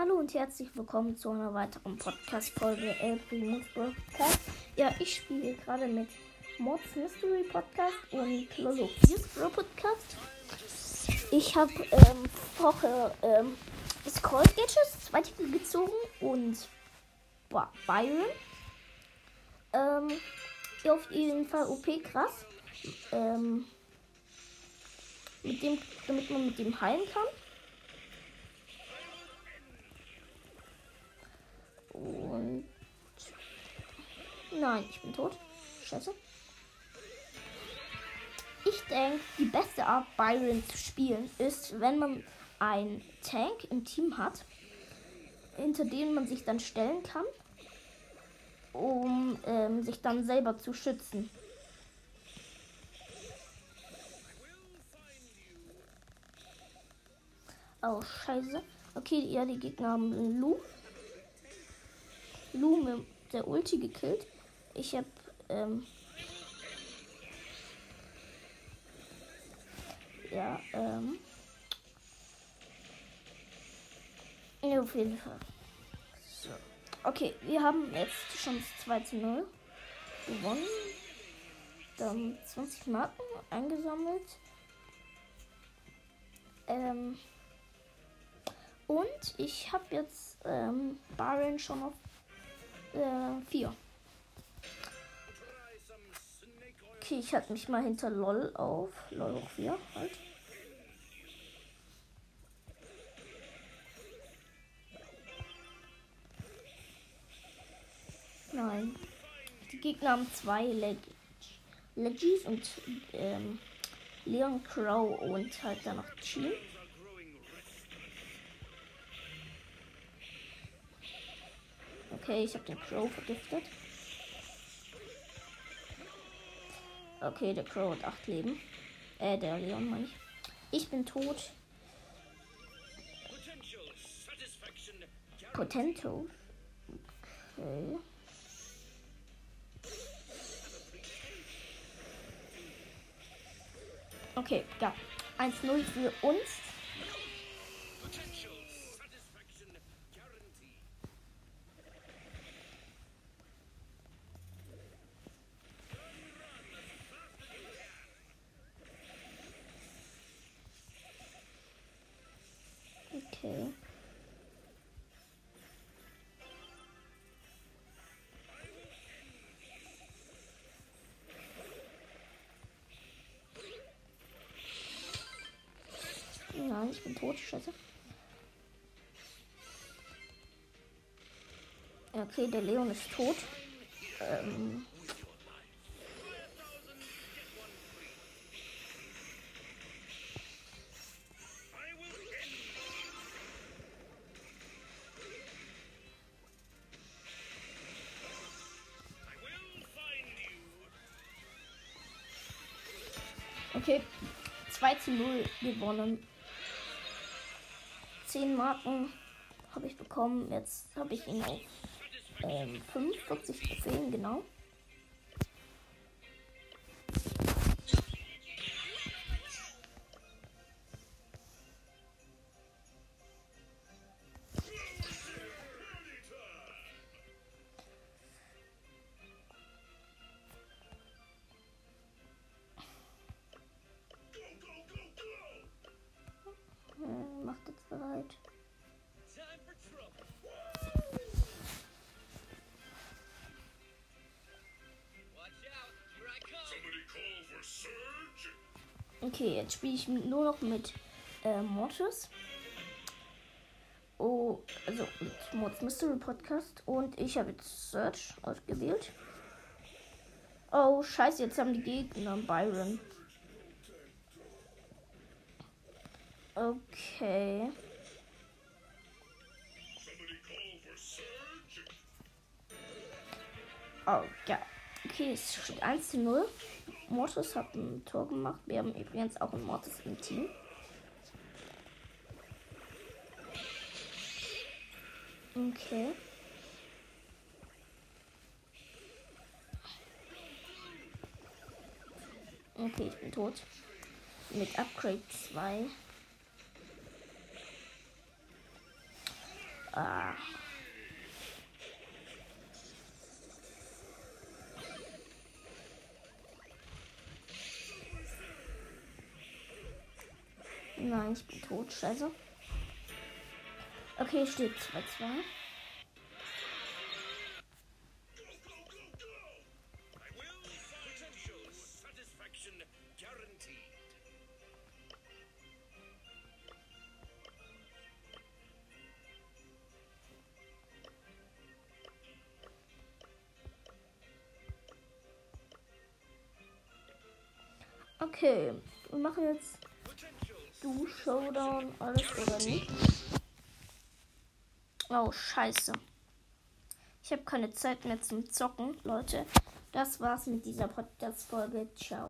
Hallo und herzlich willkommen zu einer weiteren Podcast-Folge El Primus Podcast. Ja, ich spiele gerade mit Mods Mystery Podcast und Lolo Bro Podcast. Ich habe ähm, vorher ähm, Scroll Sketches, zwei Titel gezogen und Byron. Ähm, auf jeden Fall OP krass. Ähm, mit dem, damit man mit dem heilen kann. Und. Nein, ich bin tot. Scheiße. Ich denke, die beste Art, Byron zu spielen, ist, wenn man einen Tank im Team hat, hinter dem man sich dann stellen kann, um ähm, sich dann selber zu schützen. Oh, scheiße. Okay, ja, die Gegner haben Lu. Lu mit der Ulti gekillt. Ich hab, ähm, ja, ähm, auf jeden Fall. Okay, wir haben jetzt schon 2 zu 0 gewonnen. Dann 20 Marken eingesammelt. Ähm, und ich habe jetzt ähm, Baron schon auf 4. Äh, okay, ich halte mich mal hinter LOL auf. LOL auf 4 halt. Nein. Die Gegner haben zwei Leg Legis und ähm, Leon Crow und halt dann noch Team. Okay, ich habe den Crow vergiftet. Okay, der Crow hat 8 Leben. Äh, der Leon meine ich. Ich bin tot. Potento. Okay. Okay, ja. 1-0 für uns. Nein, ich bin tot, scheiße. Okay, der Leon ist tot. Ähm, Okay, 2 zu 0 gewonnen. 10 Marken habe ich bekommen. Jetzt habe ich ihn auf ähm, 45 Trophäen, genau. Okay, jetzt spiele ich nur noch mit äh, Mortis. Oh, also mit Mortis Mystery Podcast. Und ich habe jetzt Search ausgewählt. Oh, scheiße, jetzt haben die Gegner Byron. Okay. Oh, ja. Okay, es steht 1 zu 0. Mortis hat ein Tor gemacht. Wir haben übrigens auch einen Mortis im Team. Okay. Okay, ich bin tot. Mit Upgrade 2. Ah. Nein, ich bin tot. Scheiße. Okay, steht 2-2. Okay, wir machen jetzt Du Showdown, alles oder nicht? Oh, scheiße. Ich habe keine Zeit mehr zum Zocken, Leute. Das war's mit dieser Podcast-Folge. Ciao.